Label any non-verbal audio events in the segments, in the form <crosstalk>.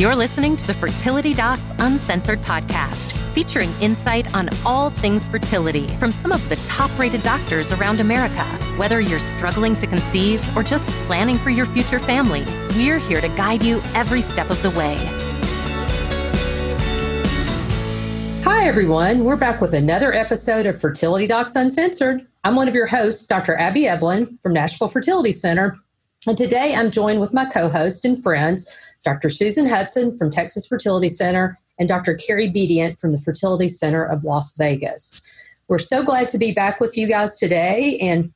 You're listening to the Fertility Docs Uncensored podcast, featuring insight on all things fertility from some of the top rated doctors around America. Whether you're struggling to conceive or just planning for your future family, we're here to guide you every step of the way. Hi, everyone. We're back with another episode of Fertility Docs Uncensored. I'm one of your hosts, Dr. Abby Eblen from Nashville Fertility Center. And today I'm joined with my co host and friends, Dr. Susan Hudson from Texas Fertility Center and Dr. Carrie Bedient from the Fertility Center of Las Vegas. We're so glad to be back with you guys today. And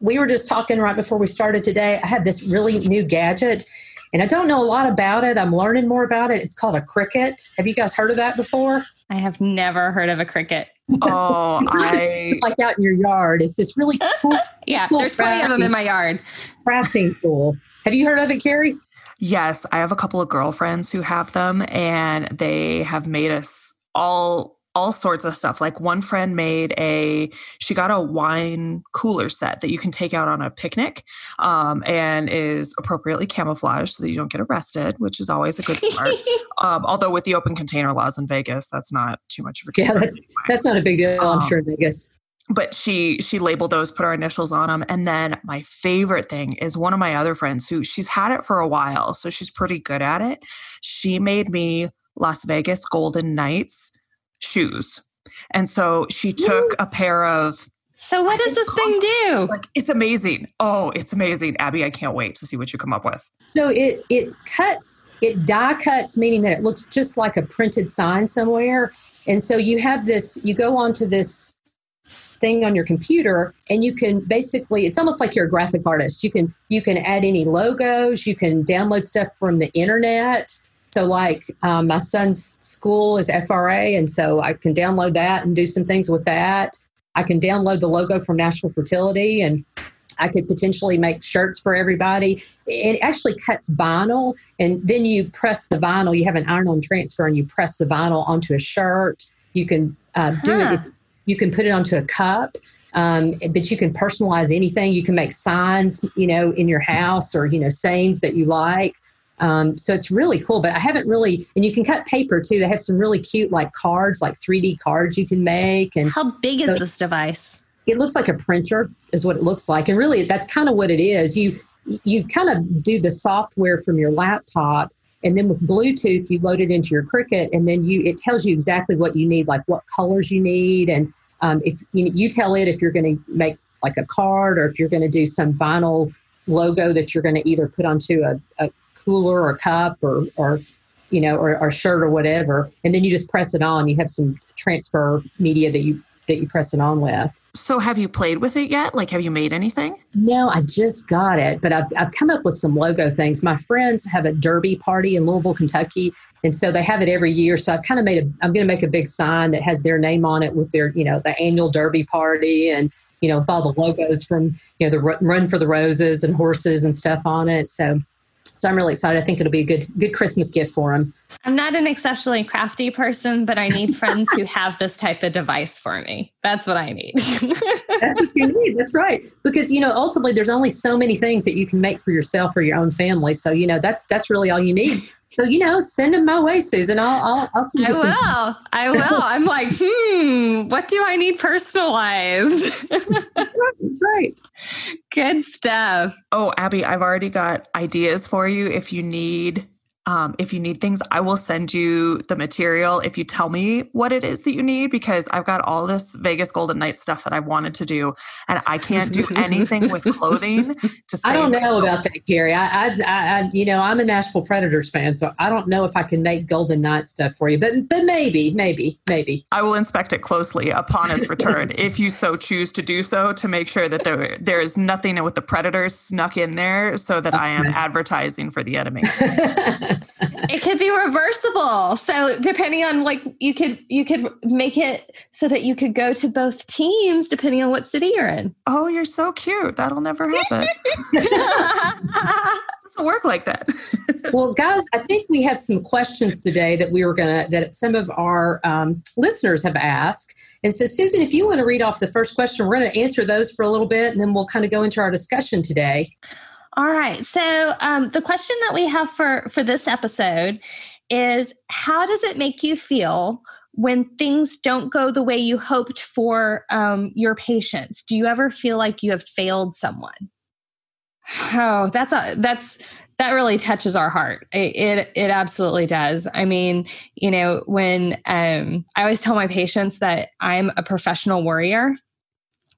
we were just talking right before we started today. I have this really new gadget, and I don't know a lot about it. I'm learning more about it. It's called a Cricut. Have you guys heard of that before? I have never heard of a cricket. Oh, I like out in your yard. It's this really <laughs> cool. yeah, cool there's plenty of them in my yard. Crafting tool. Have you heard of it, Carrie? Yes, I have a couple of girlfriends who have them, and they have made us all all sorts of stuff. Like one friend made a, she got a wine cooler set that you can take out on a picnic um, and is appropriately camouflaged so that you don't get arrested, which is always a good start. <laughs> um, although with the open container laws in Vegas, that's not too much of a. Yeah, that's, anyway. that's not a big deal, I'm um, sure, in Vegas but she she labeled those put our initials on them and then my favorite thing is one of my other friends who she's had it for a while so she's pretty good at it. She made me las vegas golden knights shoes. And so she took a pair of so what does this thing do? like it's amazing. Oh it's amazing. Abby i can't wait to see what you come up with. So it it cuts it die cuts meaning that it looks just like a printed sign somewhere. And so you have this you go onto this thing on your computer and you can basically it's almost like you're a graphic artist you can you can add any logos you can download stuff from the internet so like um, my son's school is fra and so i can download that and do some things with that i can download the logo from Nashville Fertility and I could potentially make shirts for everybody. It actually cuts vinyl, and then you press the vinyl. You have an iron on transfer, and you press the vinyl onto a shirt. You can uh, huh. do it you can put it onto a cup, um, but you can personalize anything. You can make signs, you know, in your house or you know sayings that you like. Um, so it's really cool. But I haven't really, and you can cut paper too. They have some really cute like cards, like 3D cards you can make. And how big is so this device? It looks like a printer, is what it looks like, and really that's kind of what it is. You you kind of do the software from your laptop and then with bluetooth you load it into your cricut and then you it tells you exactly what you need like what colors you need. And um, if you, you tell it if you're going to make like a card or if you're going to do some vinyl logo that you're going to either put onto a, a cooler or a cup or or you know or, or shirt or whatever. And then you just press it on. You have some transfer media that you that you press it on with so have you played with it yet? Like, have you made anything? No, I just got it, but I've, I've come up with some logo things. My friends have a derby party in Louisville, Kentucky, and so they have it every year. So I've kind of made a, I'm going to make a big sign that has their name on it with their, you know, the annual derby party and, you know, with all the logos from, you know, the Run for the Roses and horses and stuff on it. So so I'm really excited. I think it'll be a good good Christmas gift for him. I'm not an exceptionally crafty person, but I need friends who have this type of device for me. That's what I need. <laughs> That's what you need. That's right. Because you know, ultimately, there's only so many things that you can make for yourself or your own family. So you know, that's that's really all you need. So you know, send them my way, Susan. I'll I'll, I'll send I will. Some- I will. I'm <laughs> like, hmm, what do I need personalized? That's right. <laughs> Good stuff. Oh, Abby, I've already got ideas for you if you need um, if you need things, I will send you the material if you tell me what it is that you need because I've got all this Vegas Golden Knight stuff that I wanted to do, and I can't do anything with <laughs> clothing. To I don't know myself. about that, Carrie. I, I, I, you know, I'm a Nashville Predators fan, so I don't know if I can make Golden Knight stuff for you, but but maybe, maybe, maybe. I will inspect it closely upon its return, if you so choose to do so, to make sure that there there is nothing with the Predators snuck in there, so that. I am advertising for the enemy. <laughs> it could be reversible. So depending on like you could you could make it so that you could go to both teams depending on what city you're in. Oh, you're so cute. That'll never happen. <laughs> doesn't work like that. well, guys, I think we have some questions today that we were gonna that some of our um, listeners have asked. And so, Susan, if you want to read off the first question, we're going to answer those for a little bit, and then we'll kind of go into our discussion today. All right. So um, the question that we have for for this episode is how does it make you feel when things don't go the way you hoped for um, your patients? Do you ever feel like you have failed someone? Oh, that's a that's that really touches our heart. It, it, it absolutely does. I mean, you know, when um, I always tell my patients that I'm a professional worrier.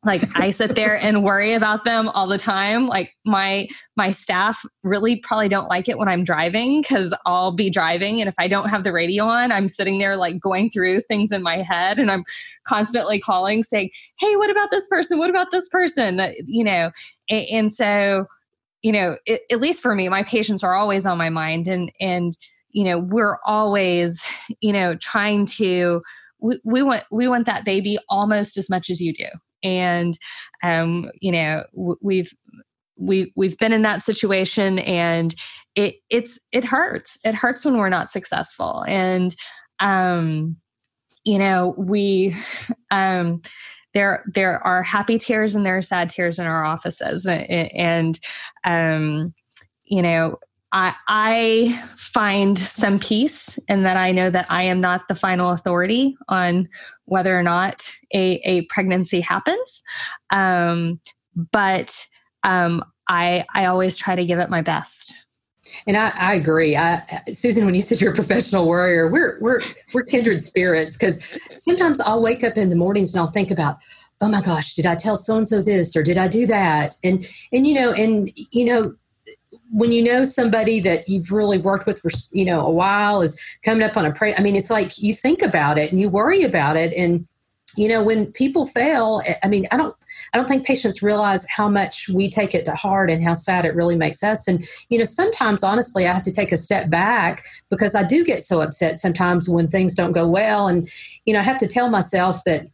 Like I <laughs> sit there and worry about them all the time. Like my my staff really probably don't like it when I'm driving because I'll be driving and if I don't have the radio on, I'm sitting there like going through things in my head and I'm constantly calling saying, "Hey, what about this person? What about this person?" You know, and, and so you know, it, at least for me, my patients are always on my mind, and and you know, we're always, you know, trying to. We, we want we want that baby almost as much as you do, and um, you know, we've we we've been in that situation, and it it's it hurts. It hurts when we're not successful, and um, you know, we <laughs> um there there are happy tears and there are sad tears in our offices and um, you know I, I find some peace in that I know that I am not the final authority on whether or not a, a pregnancy happens. Um, but um, I, I always try to give it my best. And I, I agree. I, Susan, when you said you're a professional warrior, we're we're we're kindred spirits because sometimes I'll wake up in the mornings and I'll think about, oh my gosh, did I tell so and so this or did I do that? And and you know, and you know, when you know somebody that you've really worked with for you know a while is coming up on a pray. I mean, it's like you think about it and you worry about it and you know when people fail eh, i mean i don't i don't think patients realize how much we take it to heart and how sad it really makes us and you know sometimes honestly i have to take a step back because i do get so upset sometimes when things don't go well and you know i have to tell myself that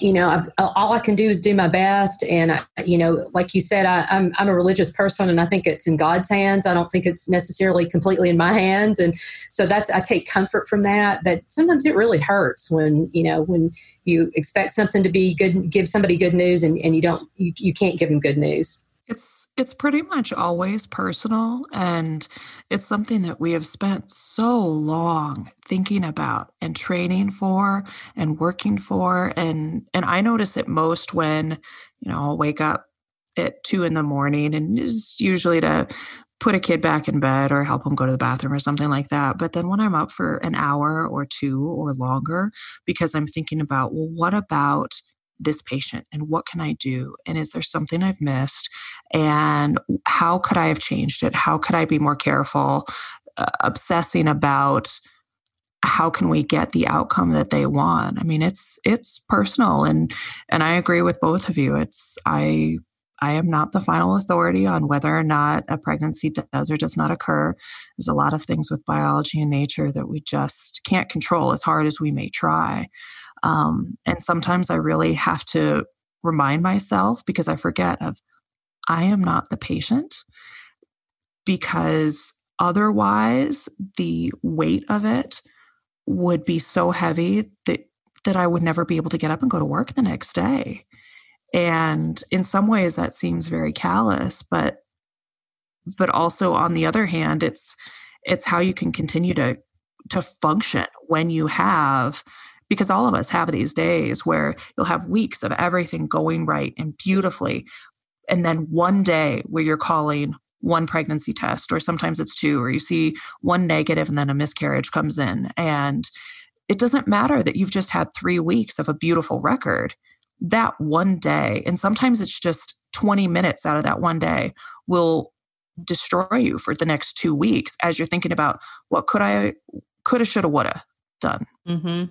you know, I've, all I can do is do my best. And, I, you know, like you said, I, I'm, I'm a religious person and I think it's in God's hands. I don't think it's necessarily completely in my hands. And so that's, I take comfort from that. But sometimes it really hurts when, you know, when you expect something to be good, give somebody good news and, and you don't, you, you can't give them good news. It's it's pretty much always personal and it's something that we have spent so long thinking about and training for and working for and and I notice it most when you know I'll wake up at two in the morning and is usually to put a kid back in bed or help them go to the bathroom or something like that. But then when I'm up for an hour or two or longer, because I'm thinking about, well, what about this patient and what can I do? And is there something I've missed? And how could I have changed it? How could I be more careful? Uh, obsessing about how can we get the outcome that they want i mean it's it's personal and and i agree with both of you it's i i am not the final authority on whether or not a pregnancy does or does not occur there's a lot of things with biology and nature that we just can't control as hard as we may try um, and sometimes I really have to remind myself because I forget of I am not the patient because otherwise the weight of it would be so heavy that that I would never be able to get up and go to work the next day. And in some ways that seems very callous, but but also on the other hand it's it's how you can continue to to function when you have because all of us have these days where you'll have weeks of everything going right and beautifully and then one day where you're calling one pregnancy test or sometimes it's two or you see one negative and then a miscarriage comes in. And it doesn't matter that you've just had 3 weeks of a beautiful record. That one day and sometimes it's just 20 minutes out of that one day will destroy you for the next 2 weeks as you're thinking about what could I coulda shoulda woulda done. Hmm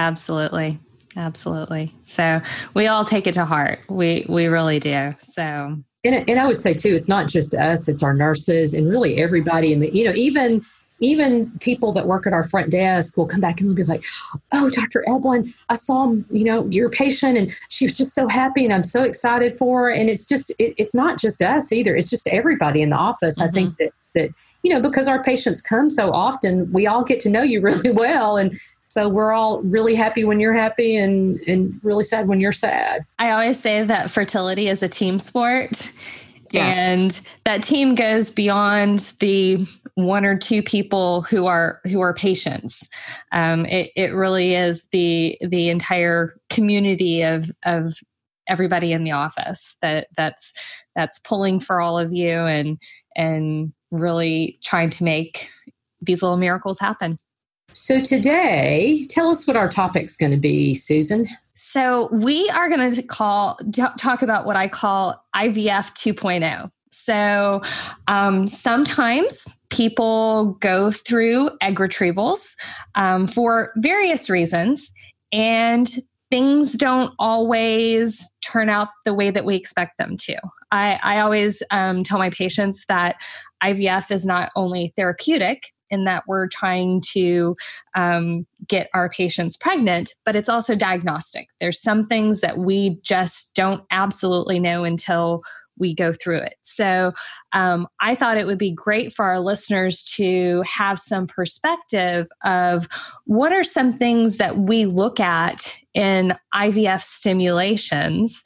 Absolutely. Absolutely. So we all take it to heart. We we really do. So and, and I would say too, it's not just us; it's our nurses and really everybody in the you know even even people that work at our front desk will come back and they'll be like, "Oh, Dr. Eblen, I saw you know your patient, and she was just so happy, and I'm so excited for her." And it's just it, it's not just us either; it's just everybody in the office. Mm-hmm. I think mm-hmm. that that you know because our patients come so often, we all get to know you <laughs> really well, and so we're all really happy when you're happy and, and really sad when you're sad. I always say that fertility is a team sport. Yes. And that team goes beyond the one or two people who are who are patients. Um, it, it really is the the entire community of of everybody in the office that that's that's pulling for all of you and and really trying to make these little miracles happen. So today, tell us what our topic's going to be, Susan. So we are going to call talk about what I call IVF 2.0. So um, sometimes people go through egg retrievals um, for various reasons, and things don't always turn out the way that we expect them to. I, I always um, tell my patients that IVF is not only therapeutic, in that we're trying to um, get our patients pregnant, but it's also diagnostic. There's some things that we just don't absolutely know until we go through it. So um, I thought it would be great for our listeners to have some perspective of what are some things that we look at in IVF stimulations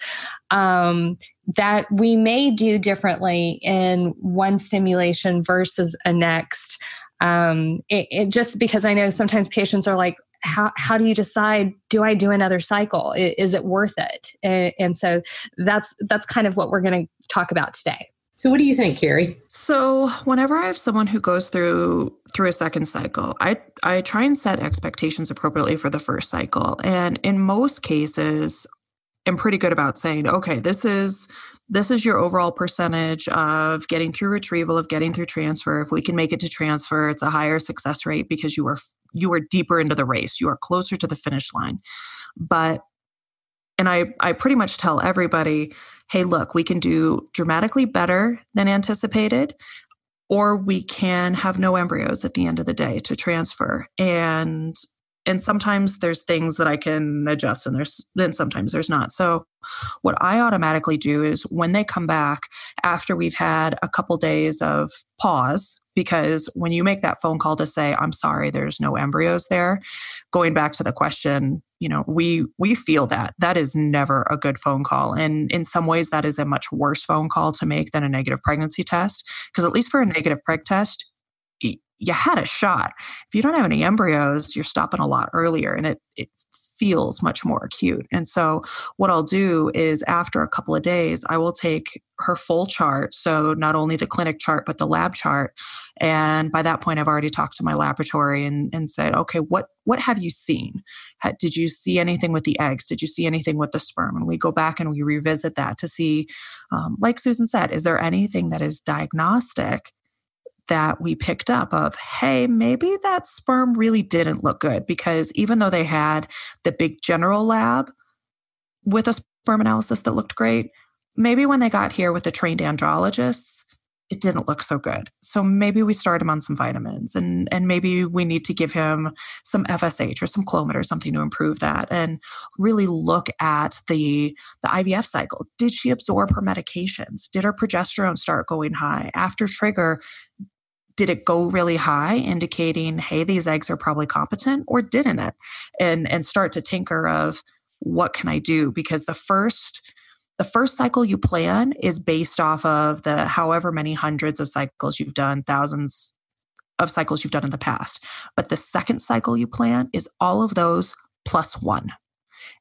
um, that we may do differently in one stimulation versus a next um, it, it just because I know sometimes patients are like, how, how do you decide do i do another cycle? Is it worth it? And so that's that's kind of what we're going to talk about today. So what do you think carrie? So whenever i have someone who goes through through a second cycle i i try and set expectations appropriately for the first cycle. And in most cases i'm pretty good about saying okay this is this is your overall percentage of getting through retrieval of getting through transfer. If we can make it to transfer it's a higher success rate because you are you are deeper into the race. You are closer to the finish line. But and i i pretty much tell everybody hey look we can do dramatically better than anticipated or we can have no embryos at the end of the day to transfer. And and sometimes there's things that I can adjust and there's then sometimes there's not. So what I automatically do is when they come back after we've had a couple days of pause because when you make that phone call to say I'm sorry there's no embryos there going back to the question you know we we feel that that is never a good phone call and in some ways that is a much worse phone call to make than a negative pregnancy test because at least for a negative preg test you had a shot. If you don't have any embryos, you're stopping a lot earlier and it, it feels much more acute. And so, what I'll do is after a couple of days, I will take her full chart. So, not only the clinic chart, but the lab chart. And by that point, I've already talked to my laboratory and, and said, okay, what, what have you seen? Did you see anything with the eggs? Did you see anything with the sperm? And we go back and we revisit that to see, um, like Susan said, is there anything that is diagnostic that we picked up of hey maybe that sperm really didn't look good because even though they had the big general lab with a sperm analysis that looked great maybe when they got here with the trained andrologists it didn't look so good. So maybe we start him on some vitamins and and maybe we need to give him some fsh or some clomid or something to improve that and really look at the the ivf cycle. Did she absorb her medications? Did her progesterone start going high? After trigger did it go really high indicating hey these eggs are probably competent or didn't it and and start to tinker of what can i do because the first the first cycle you plan is based off of the however many hundreds of cycles you've done thousands of cycles you've done in the past but the second cycle you plan is all of those plus one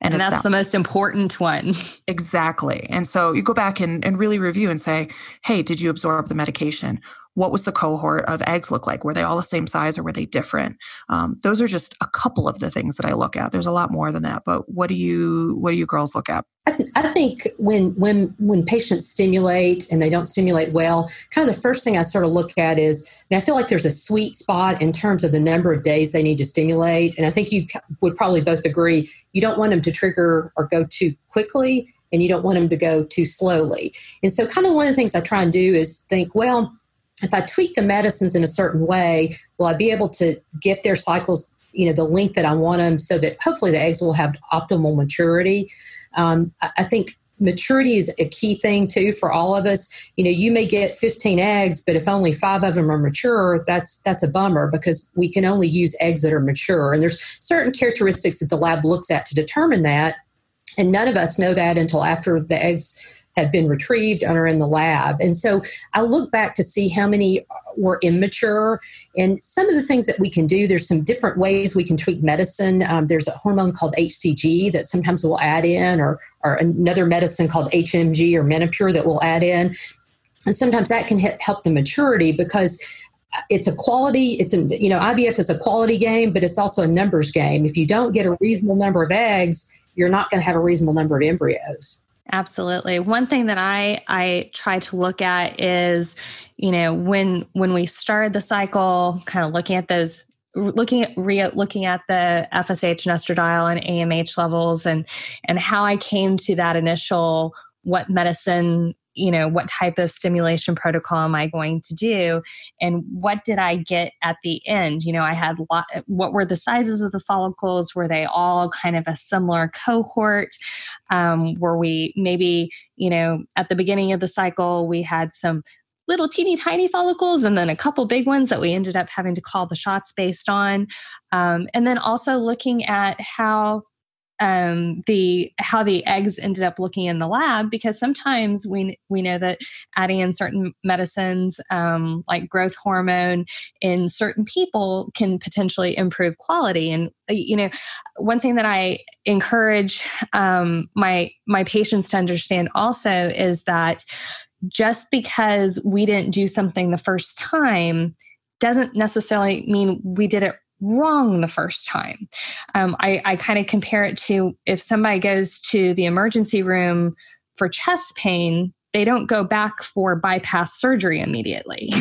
and, and that's that, the most important one. <laughs> Exactly. And so you go back and, and really review and say, hey, did you absorb the medication? What was the cohort of eggs look like? Were they all the same size or were they different? Um, those are just a couple of the things that I look at. There's a lot more than that, but what do you what do you girls look at? I, th- I think when when when patients stimulate and they don't stimulate well, kind of the first thing I sort of look at is, I feel like there's a sweet spot in terms of the number of days they need to stimulate, and I think you would probably both agree you don't want them to trigger or go too quickly and you don't want them to go too slowly. And so, kind of one of the things I try and do is think, well, if I tweak the medicines in a certain way, will I be able to get their cycles, you know, the length that I want them so that hopefully the eggs will have optimal maturity? Um, I, think maturity is a key thing too for all of us. You know you may get 15 eggs but if only five of them are mature that's that's a bummer because we can only use eggs that are mature. And there's certain characteristics that the lab looks at to determine that. And none of us know that until after the eggs have been retrieved and are in the lab. And so I look back to see how many were immature and some of the things that we can do. There's some different ways we can tweak medicine. Um, there's a hormone called HCG that sometimes we'll add in, or, or another medicine called HMG or Menopur that we'll add in. And sometimes that can help the maturity because it's a quality it's a you know ivf is a quality game but it's also a numbers game if you don't get a reasonable number of eggs you're not going to have a reasonable number of embryos absolutely. One thing that i i try to look at is you know when when we started the cycle kind of looking at those looking at re, looking at the FSH and estradiol and AMH levels and and how I came to that initial what medicine you know what type of stimulation protocol am i going to do? And what did i get at the end? You know i had lot what were the sizes of the follicles? Were they all kind of a similar cohort? Um, were we maybe you know at the beginning of the cycle we had some little teeny tiny follicles and then a couple big ones that we ended up having to call the shots based on. Um, and then also looking at how um, the how the eggs ended up looking in the lab because sometimes we we know that adding in certain medicines um, like growth hormone in certain people can potentially improve quality. And uh, you know one thing that I encourage um, my my patients to understand also is that just because we didn't do something the first time doesn't necessarily mean we did it wrong the first time. Um, I, I kind of compare it to if somebody goes to the emergency room for chest pain, they don't go back for bypass surgery immediately.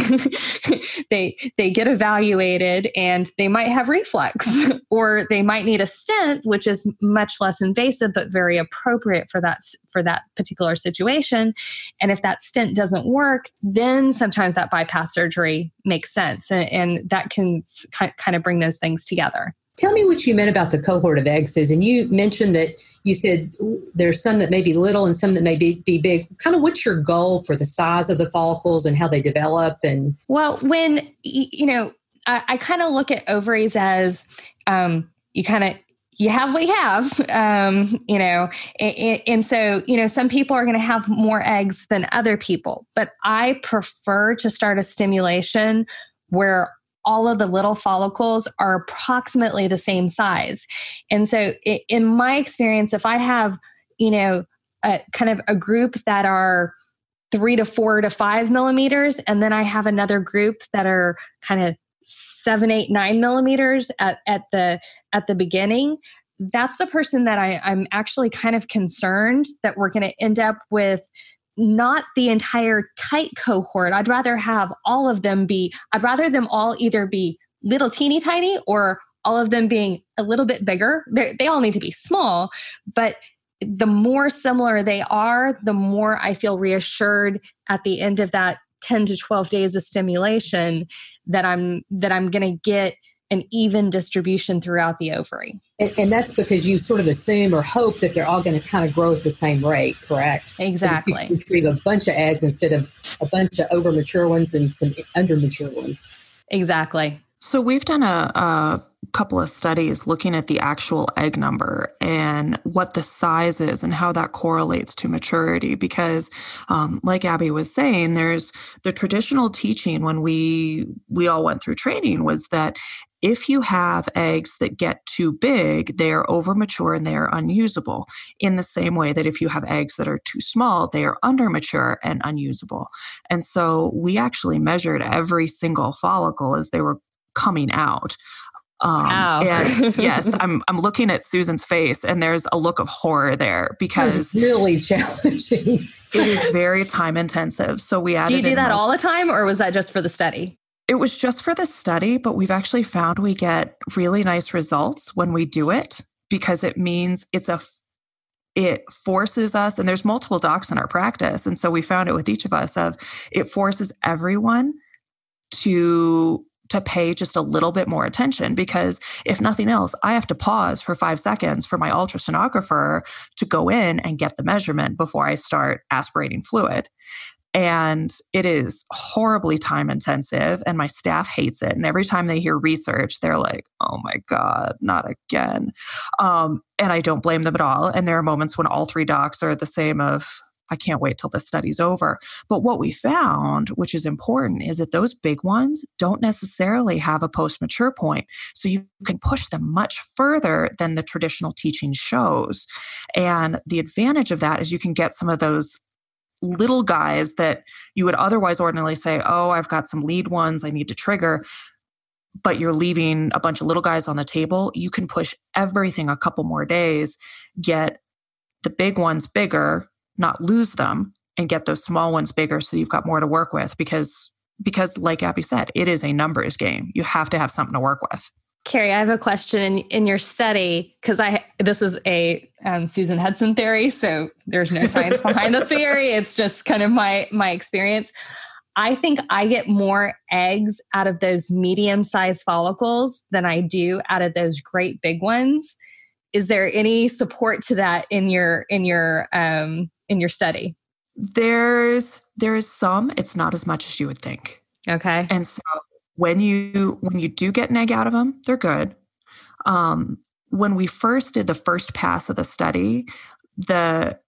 <laughs> they they get evaluated and they might have reflux <laughs> or they might need a stent which is much less invasive but very appropriate for that for that particular situation. And if that stent doesn't work, then sometimes that bypass surgery makes sense and, and that can kind of bring those things together. Tell me what you meant about the cohort of eggs, Susan. You mentioned that you said there's some that may be little and some that may be, be big. Kind of what's your goal for the size of the follicles and how they develop? And well, when you know, I, I kind of look at ovaries as um, you kind of you have what you have um, you know and, and, so you know some people are going to have more eggs than other people but i prefer to start a stimulation where all of the little follicles are approximately the same size. And so, in my experience, if I have, you know, a kind of a group that are three to four to five millimeters, and then I have another group that are kind of seven, eight, nine millimeters at, at the at the beginning, that's the person that I, I'm actually kind of concerned that we're going to end up with not the entire tight cohort. I'd rather have all of them be, I'd rather them all either be little teeny tiny or all of them being a little bit bigger. They're, they all need to be small, but the more similar they are, the more I feel reassured at the end of that 10 to 12 days of stimulation that I'm that I'm going to get an even distribution throughout the ovary. And, and, that's because you sort of assume or hope that they're all going to kind of grow at the same rate, correct? Exactly. You retrieve a bunch of eggs instead of a bunch of over mature ones and some under mature ones. Exactly. So we've done a, a, couple of studies looking at the actual egg number and what the size is and how that correlates to maturity. Because, um, like Abby was saying, there's the traditional teaching when we we all went through training was that if you have eggs that get too big, they are over mature and they are unusable. In the same way that if you have eggs that are too small, they are under mature and unusable. And so we actually measured every single follicle as they were coming out. Um, wow. and <laughs> yes, I'm I'm looking at Susan's face, and there's a look of horror there because it's really <laughs> challenging. it is very time intensive. So we added. Do you do that all the time, or was that just for the study? It was just for the study, but we've actually found we get really nice results when we do it because it means it's a it forces us and there's multiple docs in our practice and so we found it with each of us of it forces everyone to to pay just a little bit more attention because if nothing else i have to pause for 5 seconds for my ultrasonographer to go in and get the measurement before i start aspirating fluid and it is horribly time intensive and my staff hates it and every time they hear research they're like oh my god not again um, and i don't blame them at all and there are moments when all three docs are the same of I can't wait till the study's over. But what we found, which is important, is that those big ones don't necessarily have a post mature point. So you can push them much further than the traditional teaching shows. And the advantage of that is you can get some of those little guys that you would otherwise ordinarily say, oh, I've got some lead ones I need to trigger but you're leaving a bunch of little guys on the table, you can push everything a couple more days, get the big ones bigger, not lose them, and get those small ones bigger so you've got more to work with because because like Abby said, it is a numbers game. You have to have something to work with. Carrie, I have a question in, in your study because I this is a um, Susan Hudson theory, so there's no science <laughs> behind this theory. It's just kind of my my experience. I think I get more eggs out of those medium sized follicles than I do out of those great big ones. Is there any support to that in your in your um, in your study? There's there is some. It's not as much as you would think. Okay. And so when you when you do get an egg out of them, they're good. Um, when we first did the first pass of the study, the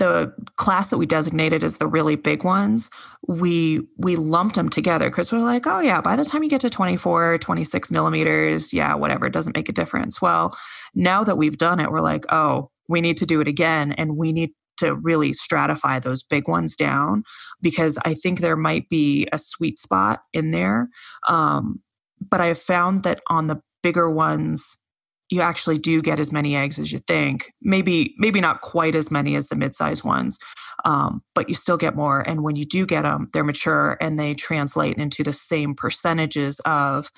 the class that we designated as the really big ones we we lumped them together because we're like oh yeah by the time you get to 24 26 millimeters yeah whatever it doesn't make a difference well now that we've done it we're like oh we need to do it again and we need to really stratify those big ones down because i think there might be a sweet spot in there um, but i have found that on the bigger ones you actually do get as many eggs as you think. Maybe maybe not quite as many as the mid-sized ones, um, but you still get more. And when you do get them, they're mature and they translate into the same percentages of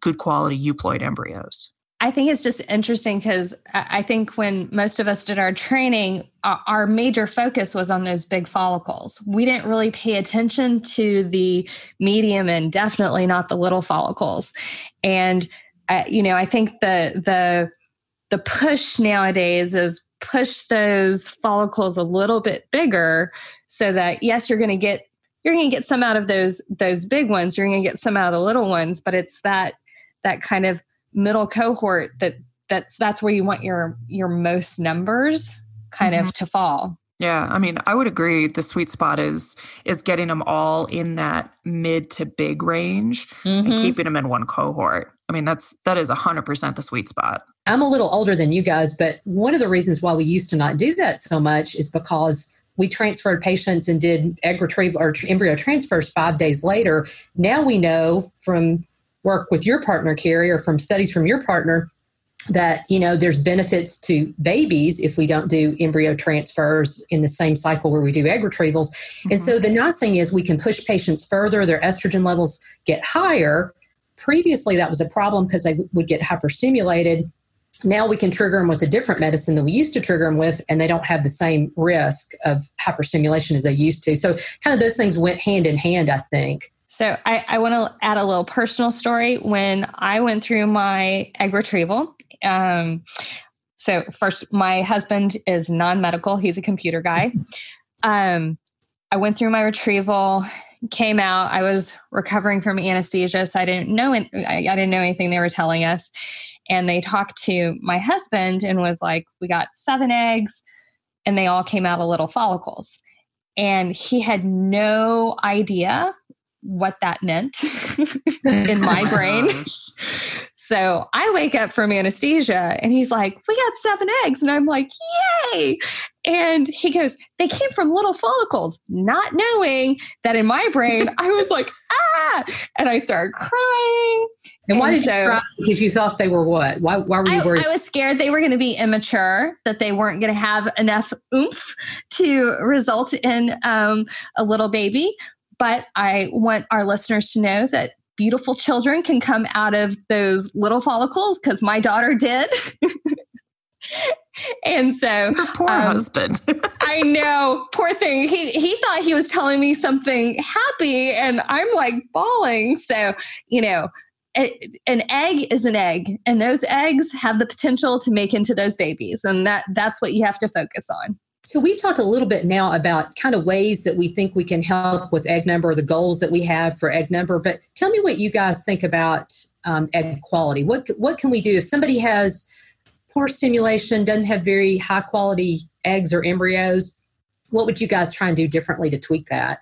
good quality euploid embryos. I think it's just interesting because I think when most of us did our training, our major focus was on those big follicles. We didn't really pay attention to the medium and definitely not the little follicles. And uh, you know, I think the the the push nowadays is push those follicles a little bit bigger so that yes, you're going to get you're going to get some out of those those big ones, you're going to get some out of the little ones, but it's that that kind of middle cohort that that's that's where you want your your most numbers kind mm-hmm. of to fall. Yeah, I mean, I would agree. The sweet spot is is getting them all in that mid to big range mm-hmm. and keeping them in one cohort. I mean, that's that is hundred percent the sweet spot. I'm a little older than you guys, but one of the reasons why we used to not do that so much is because we transferred patients and did egg retrieval or embryo transfers five days later. Now we know from work with your partner, Carrie, or from studies from your partner that you know there's benefits to babies if we don't do embryo transfers in the same cycle where we do egg retrievals mm-hmm. and so mm-hmm. the nice thing is we can push patients further. Their estrogen levels get higher. Previously that was a problem because they would get hyperstimulated. Now we can trigger them with a different medicine than we used to trigger them with and they don't have the same risk of hyperstimulation as they used to. So kind of those things went hand in hand i think so I, I want to add a little personal story. When I went through my egg retrieval, um, so first, my husband is non-medical. He's a computer guy. Um, I went through my retrieval, came out. I was recovering from anesthesia, so I didn't know. I, I didn't know anything they were telling us. And they talked to my husband and was like, "We got seven eggs, and they all came out of little follicles." And he had no idea what that meant <laughs> <laughs> in my oh brain. So I wake up from anesthesia and he's like, We got seven eggs. And I'm like, Yay. And he goes, They came from little follicles, not knowing that in my brain, <laughs> I was like, Ah. And I started crying. And why and did so, you cry? Because you thought they were what? Why, why were you worried? I, I was scared they were going to be immature, that they weren't going to have enough oomph to result in um, a little baby. But I want our listeners to know that beautiful children can come out of those little follicles because my daughter did. <laughs> and so Your poor um, husband. <laughs> I know, poor thing. He he thought he was telling me something happy, and I'm like bawling. So you know, an egg is an egg, and those eggs have the potential to make into those babies, and that that's what you have to focus on. So we've talked a little bit now about kind of ways that we think we can help with egg number, the goals that we have for egg number. But tell me what you guys think about um, egg quality. What what can we do if somebody has poor stimulation, doesn't have very high quality eggs or embryos? what would you guys try and do differently to tweak that?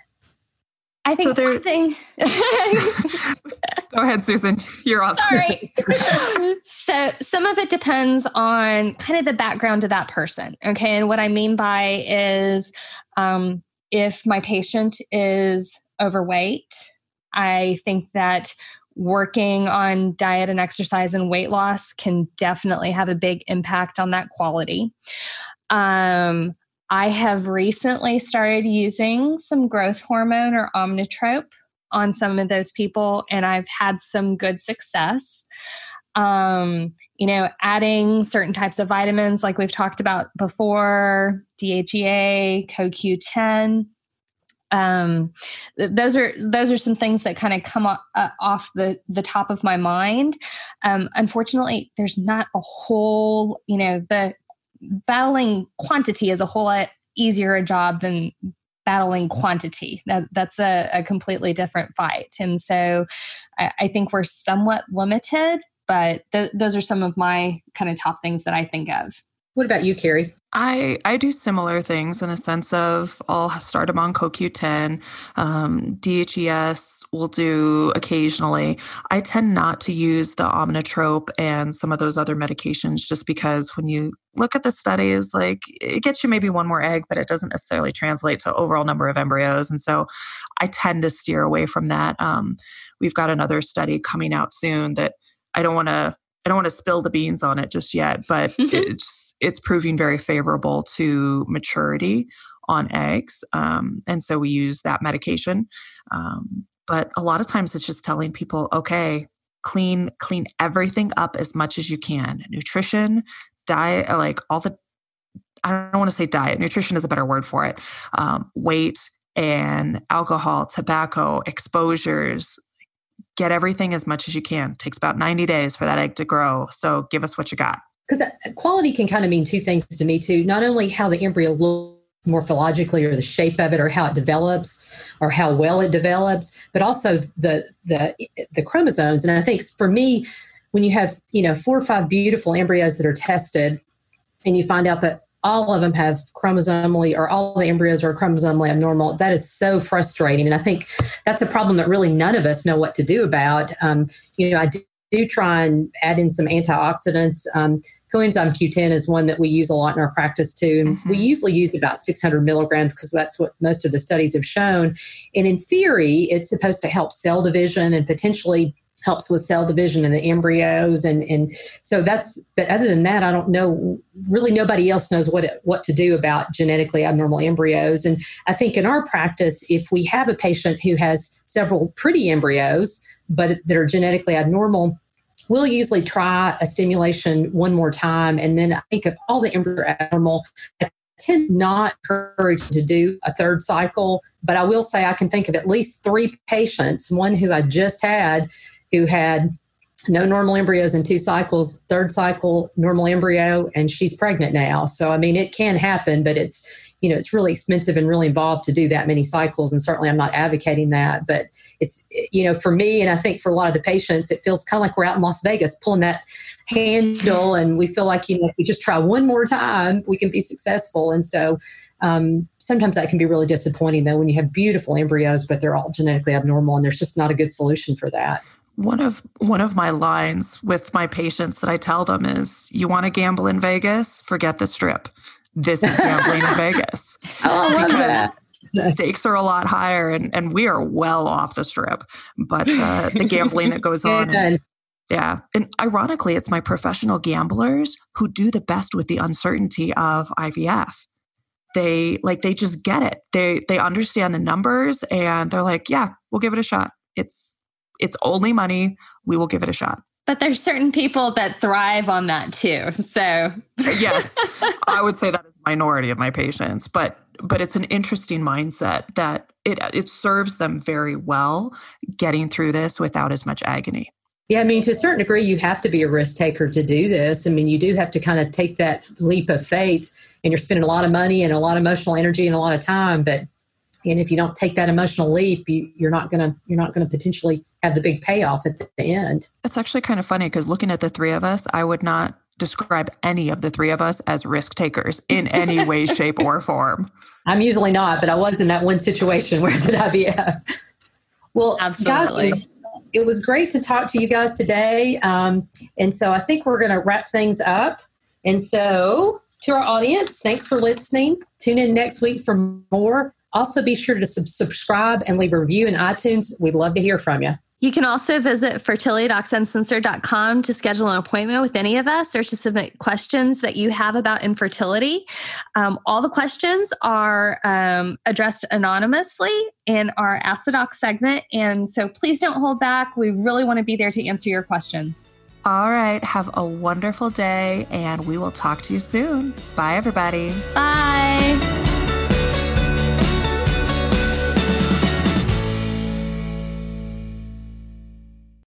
I think so there, one thing. <laughs> Go ahead, Susan. You're on. Sorry. <laughs> <laughs> so some of it depends on kind of the background of that person. Okay, and what I mean by is um, if my patient is overweight, I think that working on diet and exercise and weight loss can definitely have a big impact on that quality. Um, I have recently started using some growth hormone or omnitrope on some of those people, and I've had some good success. Um, you know, adding certain types of vitamins, like we've talked about before, DHEA, CoQ10. Um, those are those are some things that kind of come off, uh, off the the top of my mind. Um, unfortunately, there's not a whole, you know, the battling quantity is a whole lot easier a job than battling quantity. That, that's a, a completely different fight. And so I, I think we're somewhat limited, but th- those are some of my kind of top things that I think of. What about you, Carrie? I, I do similar things in the sense of I'll start them on CoQ10. Um, DHES will do occasionally. I tend not to use the Omnitrope and some of those other medications just because when you look at the studies, like it gets you maybe one more egg, but it doesn't necessarily translate to overall number of embryos. And so I tend to steer away from that. Um, we've got another study coming out soon that I don't want to I don't want to spill the beans on it just yet, but <laughs> it's it's proving very favorable to maturity on eggs, um, and so we use that medication. Um, but a lot of times, it's just telling people, okay, clean clean everything up as much as you can. Nutrition, diet, like all the. I don't want to say diet. Nutrition is a better word for it. Um, weight and alcohol, tobacco, exposures, get everything as much as you can. It takes about 90 days for that egg to grow. So give us what you got. Because uh, quality can kind of mean two things to me, too. Not only how the embryo looks morphologically or the shape of it or how it develops or how well it develops, but also the, the, the chromosomes. And I think for me, when you have, you know, four or five beautiful embryos that are tested and you find out that all of them have chromosomally or all the embryos are chromosomally abnormal. That is so frustrating. And i think that's a problem that really none of us know what to do about. Um, you know i do, do, try and add in some antioxidants. Um, coenzyme q10 is one that we use a lot in our practice too. Mm-hmm. we usually use about 600 milligrams because that's what most of the studies have shown. And in theory it's supposed to help cell division and potentially helps with cell division in the embryos and and so that's but other than that i don't know really nobody else knows what it, what to do about genetically abnormal embryos. And i think in our practice if we have a patient who has several pretty embryos but that are genetically abnormal we'll usually try a stimulation one more time. And then i think if all the embryos are abnormal I tend not encourage to do a third cycle, but I will say I can think of at least three patients, one who I just had who had no normal embryos in two cycles, third cycle normal embryo, and she's pregnant now. So I mean, it can happen, but it's you know it's really expensive and really involved to do that many cycles. And certainly, I'm not advocating that, but it's you know for me, and I think for a lot of the patients, it feels kind of like we're out in Las Vegas pulling that handle, and we feel like you know if we just try one more time, we can be successful. And so. Um, sometimes that can be really disappointing though when you have beautiful embryos but they're all genetically abnormal and there's just not a good solution for that one of one of my lines with my patients that I tell them is you want to gamble in Vegas, forget the strip. This is gambling in <laughs> Vegas. Oh, I love that. The stakes are a lot higher and, and we are well off the strip. But uh, the <laughs> gambling that goes on. And, yeah. And ironically, it's my professional gamblers who do the best with the uncertainty of IVF. They like they just get it. They they understand the numbers and they're like, yeah, we'll give it a shot. It's it's only money. We will give it a shot. But there's certain people that thrive on that too. So yes, <laughs> I would say that is minority of my patients, but but it's an interesting mindset that it it serves them very well getting through this without as much agony. Yeah, I mean, to a certain degree, you have to be a risk taker to do this. I mean, you do have to kind of take that leap of faith, and you're spending a lot of money and a lot of emotional energy and a lot of time. But and if you don't take that emotional leap you, are not going to you're not going to potentially have the big payoff at the end it's actually kind of funny because looking at the three of us i would not describe any of the three of us as risk takers in <laughs> any way, shape, or form. I'm usually not, but I was in that one situation <laughs> where did I be? well, absolutely. Guys, it was great to talk to you guys today. Um, and so I think we're going to wrap things up. And so, to our audience, thanks for listening. Tune in next week for more. Also, be sure to sub- subscribe and leave a review in iTunes. We'd love to hear from you. You can also visit fertilitydocs to schedule an appointment with any of us or to submit questions that you have about infertility. Um, all the questions are um, addressed anonymously in our Ask the Doc segment. And so please don't hold back. We really want to be there to answer your questions. All right. Have a wonderful day, and we will talk to you soon. Bye, everybody. Bye.